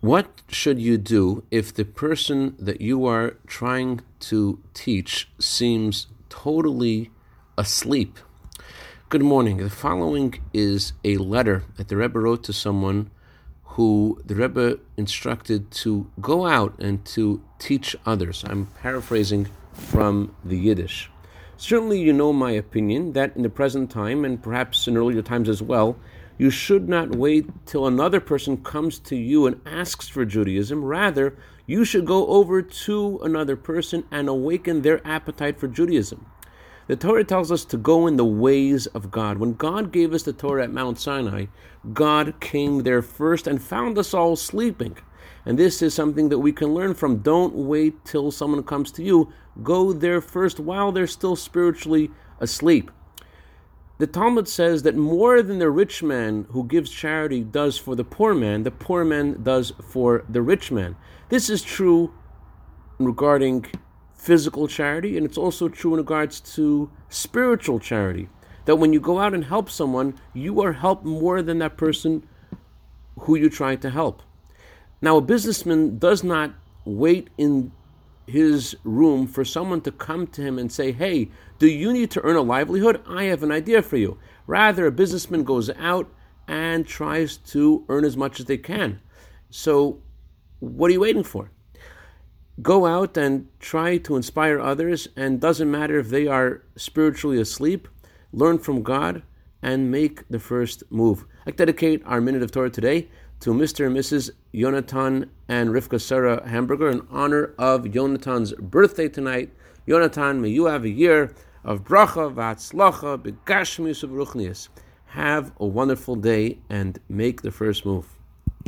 What should you do if the person that you are trying to teach seems totally asleep? Good morning. The following is a letter that the Rebbe wrote to someone who the Rebbe instructed to go out and to teach others. I'm paraphrasing from the Yiddish. Certainly, you know my opinion that in the present time, and perhaps in earlier times as well, you should not wait till another person comes to you and asks for Judaism. Rather, you should go over to another person and awaken their appetite for Judaism. The Torah tells us to go in the ways of God. When God gave us the Torah at Mount Sinai, God came there first and found us all sleeping. And this is something that we can learn from. Don't wait till someone comes to you. Go there first while they're still spiritually asleep. The Talmud says that more than the rich man who gives charity does for the poor man, the poor man does for the rich man. This is true regarding physical charity, and it's also true in regards to spiritual charity. That when you go out and help someone, you are helped more than that person who you're trying to help. Now, a businessman does not wait in his room for someone to come to him and say, Hey, do you need to earn a livelihood? I have an idea for you. Rather, a businessman goes out and tries to earn as much as they can. So, what are you waiting for? Go out and try to inspire others, and doesn't matter if they are spiritually asleep, learn from God and make the first move. I dedicate our minute of Torah today to Mr. and Mrs. Yonatan and Rivka Sarah Hamburger in honor of Yonatan's birthday tonight. Yonatan, may you have a year of bracha, v'atzlacha, begashmius of ruchnius. Have a wonderful day and make the first move.